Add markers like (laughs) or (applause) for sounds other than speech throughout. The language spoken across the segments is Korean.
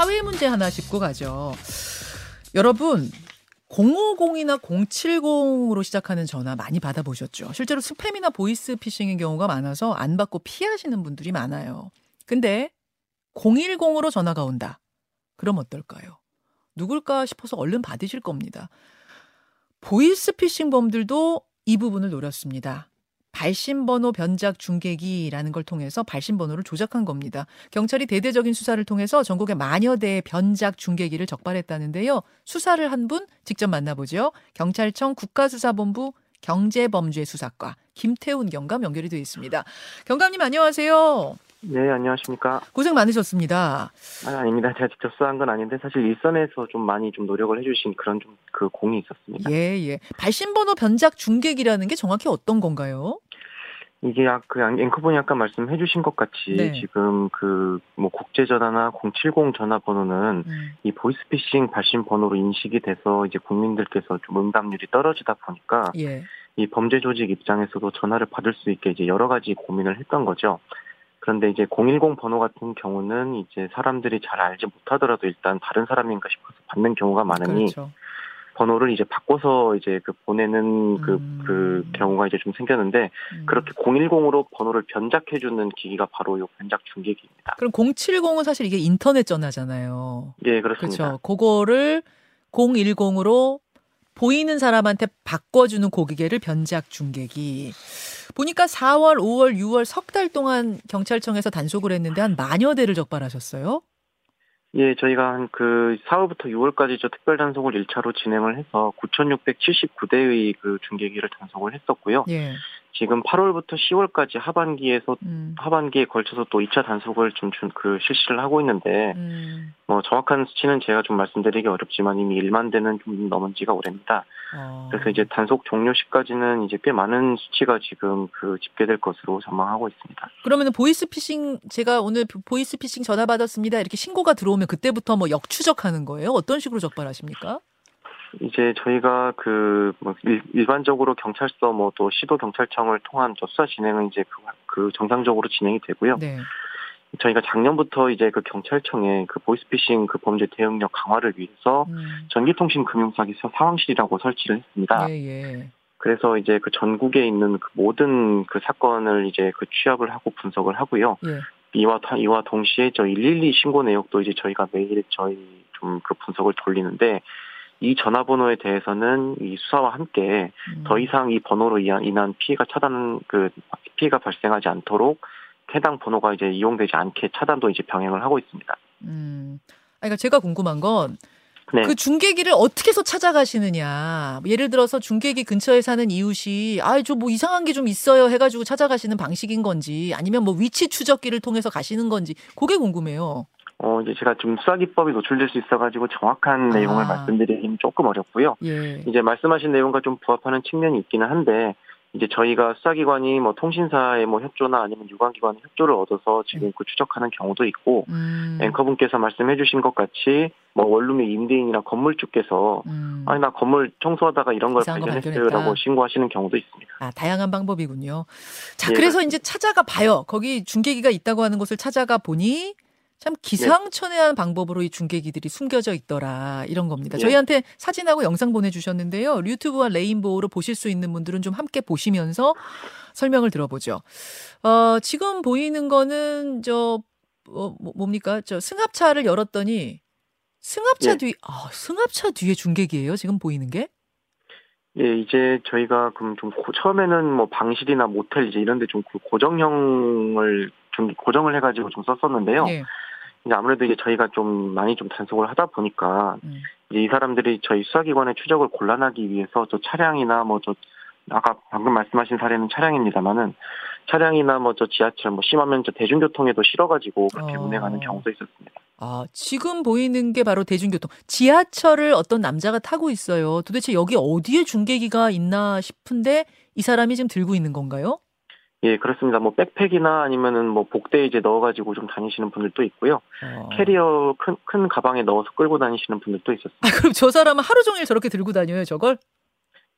사회 문제 하나 짚고 가죠. 여러분 050이나 070으로 시작하는 전화 많이 받아보셨죠? 실제로 스팸이나 보이스 피싱의 경우가 많아서 안 받고 피하시는 분들이 많아요. 근데 010으로 전화가 온다. 그럼 어떨까요? 누굴까 싶어서 얼른 받으실 겁니다. 보이스 피싱 범들도 이 부분을 노렸습니다. 발신번호 변작 중계기라는 걸 통해서 발신번호를 조작한 겁니다. 경찰이 대대적인 수사를 통해서 전국에 만여 대의 변작 중계기를 적발했다는데요. 수사를 한 분 직접 만나보죠. 경찰청 국가수사본부 경제범죄수사과 김태훈 경감 연결이 되어 있습니다. 경감님 안녕하세요. 네, 안녕하십니까. 고생 많으셨습니다. 아, 아닙니다. 제가 직접 수한 건 아닌데 사실 일선에서 좀 많이 좀 노력을 해주신 그런 좀 그 공이 있었습니다. 예, 예. 발신번호 변작 중계기라는 게 정확히 어떤 건가요? 이게 아, 그 앵커분이 아까 말씀해 주신 것 같이 네. 지금 그 뭐 국제 전화나 070 전화번호는 음, 이 보이스피싱 발신 번호로 인식이 돼서 이제 국민들께서 좀 응답률이 떨어지다 보니까 예. 이 범죄 조직 입장에서도 전화를 받을 수 있게 이제 여러 가지 고민을 했던 거죠. 그런데 이제 010 번호 같은 경우는 이제 사람들이 잘 알지 못하더라도 일단 다른 사람인가 싶어서 받는 경우가 많으니 그렇죠. 번호를 이제 바꿔서 이제 그 보내는 그, 음. 그 경우가 이제 좀 생겼는데 음. 그렇게 010으로 번호를 변작해주는 기기가 바로 이 변작 중계기입니다. 그럼 070은 사실 이게 인터넷 전화잖아요. 예, 그렇습니다. 그렇죠. 그거를 010으로 보이는 사람한테 바꿔주는 고기계를 변작 중계기. 보니까 4월, 5월, 6월 석 달 동안 경찰청에서 단속을 했는데 한 만여 대를 적발하셨어요? 예, 저희가 한 그 4월부터 6월까지 저 특별 단속을 1차로 진행을 해서 9,679대의 그 중계기를 단속을 했었고요. 예. 지금 8월부터 10월까지 하반기에서 음. 하반기에 걸쳐서 또 2차 단속을 좀 그 실시를 하고 있는데 음. 뭐 정확한 수치는 제가 좀 말씀드리기 어렵지만 이미 1만 대는 좀 넘은 지가 오래입니다. 어. 그래서 이제 단속 종료 시까지는 이제 꽤 많은 수치가 지금 그 집계될 것으로 전망하고 있습니다. 그러면은 보이스피싱 제가 오늘 보이스피싱 전화 받았습니다 이렇게 신고가 들어오면 그때부터 뭐 역추적하는 거예요? 어떤 식으로 적발하십니까? 이제 저희가 그뭐 일반적으로 경찰서 뭐 또 시도 경찰청을 통한 저 수사 진행은 이제 그, 그 정상적으로 진행이 되고요. 네. 저희가 작년부터 이제 그 경찰청에 그 보이스피싱 그 범죄 대응력 강화를 위해서 음. 전기통신 금융사기 상황실이라고 설치를 했습니다. 예, 예. 그래서 이제 그 전국에 있는 그 모든 그 사건을 이제 그 취합을 하고 분석을 하고요. 예. 이와 다- 이와 동시에 저 112 신고 내역도 이제 저희가 매일 저희 좀 그 분석을 돌리는데 이 전화번호에 대해서는 이 수사와 함께 음. 더 이상 이 번호로 인한, 피해가 차단 그 피해가 발생하지 않도록 해당 번호가 이제 이용되지 않게 차단도 이제 병행을 하고 있습니다. 음. 아, 그러니까 제가 궁금한 건그 네. 중계기를 어떻게 해서 찾아가시느냐. 예를 들어서 중계기 근처에 사는 이웃이 아, 저 뭐 이상한 게 좀 있어요 해가지고 찾아가시는 방식인 건지 아니면 뭐 위치 추적기를 통해서 가시는 건지 그게 궁금해요. 어 이제 제가 좀 수사 기법이 노출될 수 있어가지고 정확한 아. 내용을 말씀드리기는 조금 어렵고요. 예. 이제 말씀하신 내용과 좀 부합하는 측면이 있기는 한데 이제 저희가 수사기관이 뭐 통신사의 뭐 협조나 아니면 유관기관의 협조를 얻어서 지금 그 추적하는 경우도 있고 음. 앵커분께서 말씀해주신 것 같이 뭐 원룸의 임대인이나 건물주께서 음. 아니 나 건물 청소하다가 이런 걸 발견했어요라고. 신고하시는 경우도 있습니다. 아, 다양한 방법이군요. 자, 예, 그래서. 이제 찾아가 봐요. 거기 중계기가 있다고 하는 곳을 찾아가 보니 참 기상천외한 방법으로 이 중계기들이 숨겨져 있더라. 이런 겁니다. 예. 저희한테 사진하고 영상 보내주셨는데요. 유튜브와 레인보우로 보실 수 있는 분들은 좀 함께 보시면서 설명을 들어보죠. 어, 지금 보이는 거는 저, 어, 뭐- 뭡니까? 저 승합차를 열었더니 승합차 예. 뒤, 아, 승합차 뒤에 중계기예요. 지금 보이는 게? 예, 이제 저희가 그럼 좀 고- 처음에는 뭐 방실이나 모텔 이제 이런 데 좀그 고정형을 좀 고정을 해가지고 좀 썼었는데요. 예. 이제 아무래도 이제 저희가 좀 많이 좀 단속을 하다 보니까 음. 이제 이 사람들이 저희 수사기관의 추적을 곤란하기 위해서 저 차량이나 뭐 저 아까 방금 말씀하신 사례는 차량입니다만은 차량이나 뭐 저 지하철 뭐 심하면 저 대중교통에도 실어가지고 그렇게 어. 운행하는 경우도 있었습니다. 아, 지금 보이는 게 바로 대중교통. 지하철을 어떤 남자가 타고 있어요. 도대체 여기 어디에 중계기가 있나 싶은데 이 사람이 지금 들고 있는 건가요? 예, 그렇습니다. 뭐 백팩이나 아니면은 뭐 복대에 이제 넣어가지고 좀 다니시는 분들도 있고요. 어. 캐리어 큰, 큰 가방에 넣어서 끌고 다니시는 분들도 있었습니다. 아, 그럼 저 사람은 하루 종일 저렇게 들고 다녀요, 저걸?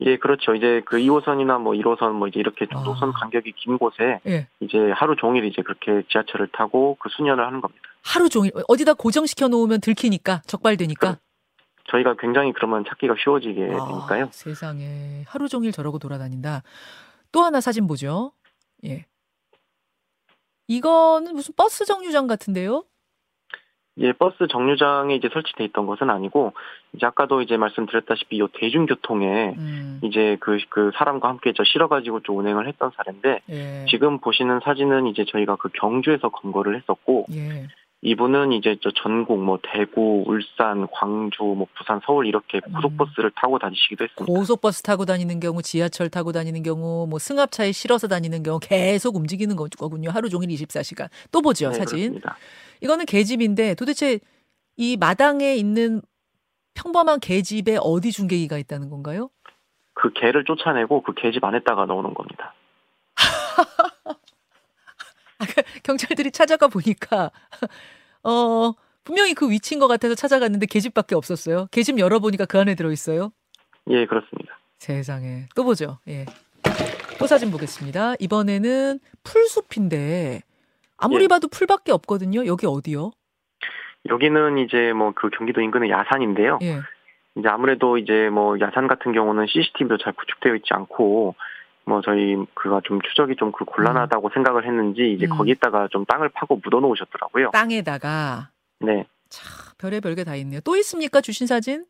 예, 그렇죠. 이제 그 2호선이나 뭐 1호선 뭐 이제 이렇게 아. 노선 간격이 긴 곳에 예. 이제 하루 종일 이제 그렇게 지하철을 타고 그 수년을 하는 겁니다. 하루 종일 어디다 고정시켜 놓으면 들키니까 적발되니까. (clears throat) 저희가 굉장히 그러면 찾기가 쉬워지게 아, 되니까요. 세상에 하루 종일 저러고 돌아다닌다. 또 하나 사진 보죠. 예. 이거는 무슨 버스 정류장 같은데요? 예, 버스 정류장에 이제 설치돼 있던 것은 아니고 이제 아까도 이제 말씀드렸다시피 이 대중교통에 음, 이제 그, 그 사람과 함께 저 실어가지고 좀 운행을 했던 사례인데 예. 지금 보시는 사진은 이제 저희가 그 경주에서 검거를 했었고 예. 이분은 이제 저 전국 뭐 대구, 울산, 광주, 뭐 부산, 서울 이렇게 음. 고속버스를 타고 다니시기도 했습니다. 고속버스 타고 다니는 경우, 지하철 타고 다니는 경우, 뭐 승합차에 실어서 다니는 경우 계속 움직이는 거- 거군요. 하루 종일 24시간. 또 보죠, 네, 사진. 그렇습니다. 이거는 계집인데 도대체 이 마당에 있는 평범한 계집에 어디 중계기가 있다는 건가요? 그 개를 쫓아내고 그 계집 안에다가 넣어놓은 겁니다. 아까 (laughs) 경찰들이 찾아가 보니까 (laughs) 어 분명히 그 위치인 것 같아서 찾아갔는데 계집밖에 없었어요. 계집 열어보니까 그 안에 들어있어요. 예, 그렇습니다. 세상에 또 보죠. 예. 또 사진 보겠습니다. 이번에는 풀숲인데 아무리 예. 봐도 풀밖에 없거든요. 여기 어디요? 여기는 이제 뭐 그 경기도 인근의 야산인데요. 예. 이제 아무래도 이제 뭐 야산 같은 경우는 CCTV도 잘 구축되어 있지 않고 뭐 저희 그가 좀 추적이 좀 그 곤란하다고 생각을 했는지 이제 음. 거기다가 좀 땅을 파고 묻어 놓으셨더라고요. 땅에다가 네. 참 별의 별 게 다 있네요. 또 있습니까? 주신 사진?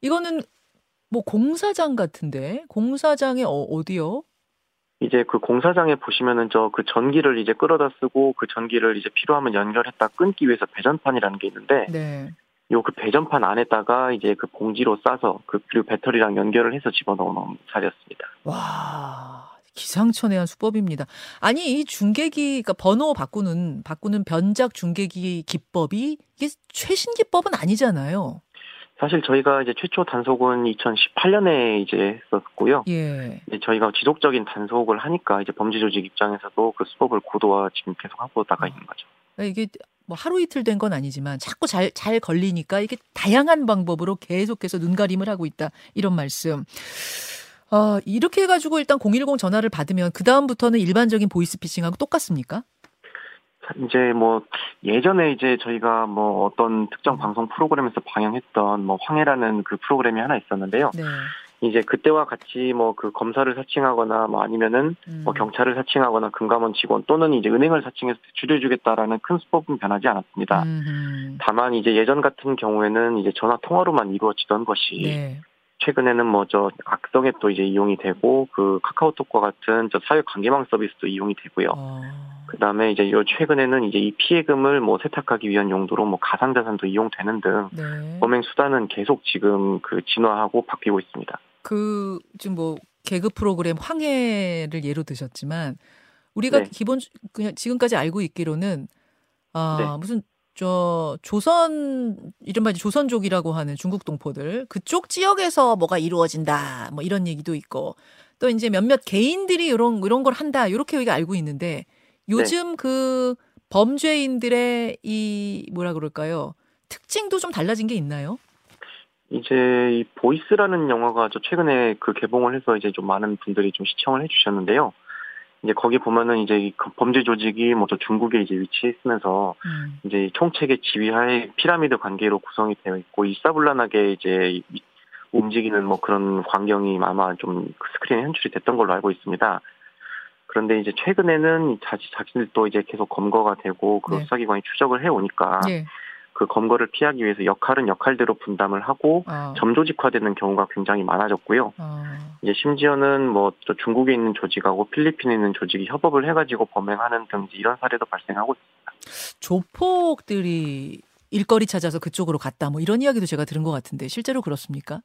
이거는 뭐 공사장 같은데 공사장에 어, 어디요? 이제 그 공사장에 보시면은 저 그 전기를 이제 끌어다 쓰고 그 전기를 이제 필요하면 연결했다 끊기 위해서 배전판이라는 게 있는데 네. 요 그 배전판 안에다가 이제 그 봉지로 싸서 그 그리고 배터리랑 연결을 해서 집어넣은 사례였습니다. 와 기상천외한 수법입니다. 아니 이 중계기 그러니까 번호 바꾸는 바꾸는 변작 중계기 기법이 이게 최신 기법은 아니잖아요. 사실 저희가 이제 최초 단속은 2018년에 이제 했었고요. 예. 이제 저희가 지속적인 단속을 하니까 이제 범죄 조직 입장에서도 그 수법을 고도화 지금 계속 하고 나가 있는 거죠. 그러니까 이게 뭐 하루 이틀 된 건 아니지만 자꾸 잘 잘 걸리니까 이게 다양한 방법으로 계속해서 눈가림을 하고 있다 이런 말씀. 아 이렇게 해가지고 일단 010 전화를 받으면 그 다음부터는 일반적인 보이스피싱하고 똑같습니까? 이제 뭐 예전에 이제 저희가 뭐 어떤 특정 방송 프로그램에서 방영했던 뭐 황해라는 그 프로그램이 하나 있었는데요. 네. 이제 그때와 같이 뭐 그 검사를 사칭하거나 뭐 아니면은 음. 뭐 경찰을 사칭하거나 금감원 직원 또는 이제 은행을 사칭해서 줄여주겠다라는 큰 수법은 변하지 않았습니다. 음흠. 다만 이제 예전 같은 경우에는 이제 전화 통화로만 이루어지던 것이 네. 최근에는 뭐 저 악성에 또 이제 이용이 되고 그 카카오톡과 같은 저 사회 관계망 서비스도 이용이 되고요. 어. 그다음에 이제 요 최근에는 이제 이 피해금을 뭐 세탁하기 위한 용도로 뭐 가상자산도 이용되는 등 네. 범행 수단은 계속 지금 그 진화하고 바뀌고 있습니다. 그 지금 뭐 개그 프로그램 황해를 예로 드셨지만 우리가 네. 기본 그냥 지금까지 알고 있기로는 아 네. 무슨 저 조선 이른바 조선족이라고 하는 중국 동포들 그쪽 지역에서 뭐가 이루어진다 뭐 이런 얘기도 있고 또 이제 몇몇 개인들이 이런 이런 걸 한다 이렇게 우리가 알고 있는데 요즘 그 범죄인들의 이 뭐라 그럴까요 특징도 좀 달라진 게 있나요? 이제 이 보이스라는 영화가 저 최근에 그 개봉을 해서 이제 좀 많은 분들이 좀 시청을 해주셨는데요. 이제 거기 보면은 이제 이 범죄 조직이 뭐또 중국에 이제 위치해 있으면서 음. 이제 총책의 지휘하에 피라미드 관계로 구성이 되어 있고 일사불란하게 이제 이- 움직이는 뭐 그런 광경이 아마 좀그 스크린에 연출이 됐던 걸로 알고 있습니다. 그런데 이제 최근에는 자기 자신들도 이제 계속 검거가 되고 그 네. 수사기관이 추적을 해 오니까 예. 그 검거를 피하기 위해서 역할은 역할대로 분담을 하고 아. 점조직화되는 경우가 굉장히 많아졌고요. 아. 이제 심지어는 뭐또 중국에 있는 조직하고 필리핀에 있는 조직이 협업을 해가지고 범행하는 등 이런 사례도 발생하고 있습니다. 조폭들이 일거리 찾아서 그쪽으로 갔다 뭐 이런 이야기도 제가 들은 것 같은데 실제로 그렇습니까?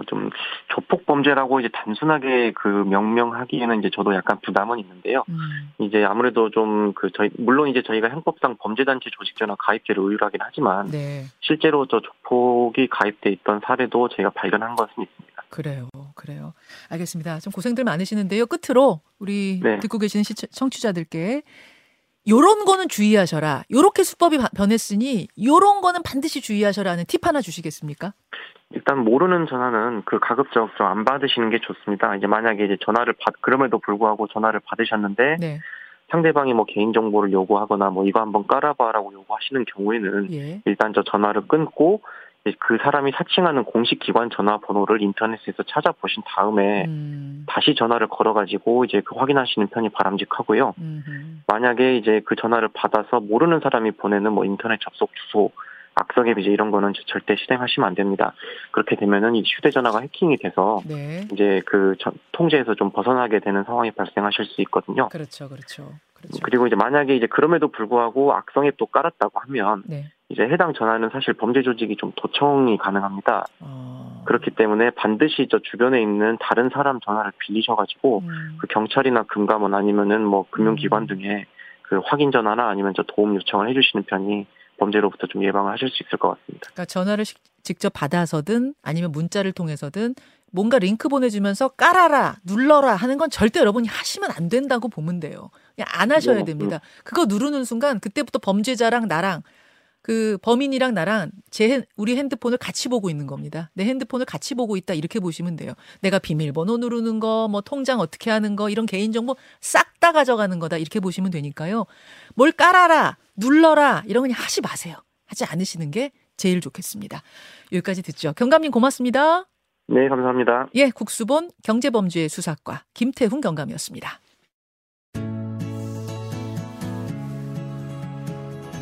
어, 좀 조폭 범죄라고 이제 단순하게 그 명명하기에는 이제 저도 약간 부담은 있는데요. 음. 이제 아무래도 좀 그 저희 물론 이제 저희가 형법상 범죄단체 조직전화 가입죄를 의율하긴 하지만 네, 실제로 저 조폭이 가입돼 있던 사례도 저희가 발견한 것은 있습니다. 그래요, 그래요. 알겠습니다. 좀 고생들 많으시는데요. 끝으로 우리 네. 듣고 계시는 시청, 청취자들께 요런 거는 주의하셔라. 요렇게 수법이 바- 변했으니 요런 거는 반드시 주의하셔라는 팁 하나 주시겠습니까? 일단 모르는 전화는 그 가급적 좀 안 받으시는 게 좋습니다. 이제 만약에 이제 전화를 받 그럼에도 불구하고 전화를 받으셨는데 네. 상대방이 뭐 개인 정보를 요구하거나 뭐 이거 한번 깔아봐라고 요구하시는 경우에는 예. 일단 저 전화를 끊고 그 사람이 사칭하는 공식 기관 전화번호를 인터넷에서 찾아보신 다음에 음. 다시 전화를 걸어가지고 이제 그 확인하시는 편이 바람직하고요. 음흠. 만약에 이제 그 전화를 받아서 모르는 사람이 보내는 뭐 인터넷 접속 주소, 악성앱 이제 이런 거는 절대 실행하시면 안 됩니다. 그렇게 되면은 이 휴대전화가 해킹이 돼서 네. 이제 그 전- 통제에서 좀 벗어나게 되는 상황이 발생하실 수 있거든요. 그렇죠. 그렇죠. 그렇죠. 그리고 이제 만약에 이제 그럼에도 불구하고 악성 앱도 깔았다고 하면 네. 이제 해당 전화는 사실 범죄 조직이 좀 도청이 가능합니다. 어. 그렇기 때문에 반드시 저 주변에 있는 다른 사람 전화를 빌리셔가지고 음. 그 경찰이나 금감원 아니면은 뭐 금융기관 음. 등에 그 확인 전화나 아니면 저 도움 요청을 해주시는 편이 범죄로부터 좀 예방을 하실 수 있을 것 같습니다. 그러니까 전화를 시- 직접 받아서든 아니면 문자를 통해서든 뭔가 링크 보내주면서 깔아라, 눌러라 하는 건 절대 여러분이 하시면 안 된다고 보면 돼요. 그냥 안 하셔야 네, 됩니다. 그거 누르는 순간 그때부터 범죄자랑 나랑 그 범인이랑 나랑 제 핸- 우리 핸드폰을 같이 보고 있는 겁니다. 내 핸드폰을 같이 보고 있다 이렇게 보시면 돼요. 내가 비밀번호 누르는 거, 뭐 통장 어떻게 하는 거 이런 개인 정보 싹 다 가져가는 거다 이렇게 보시면 되니까요. 뭘 깔아라, 눌러라 이런 거 그냥 하지 마세요. 하지 않으시는 게 제일 좋겠습니다. 여기까지 듣죠. 경감님 고맙습니다. 네, 감사합니다. 예, 국수본 경제범죄 수사과 김태훈 경감이었습니다.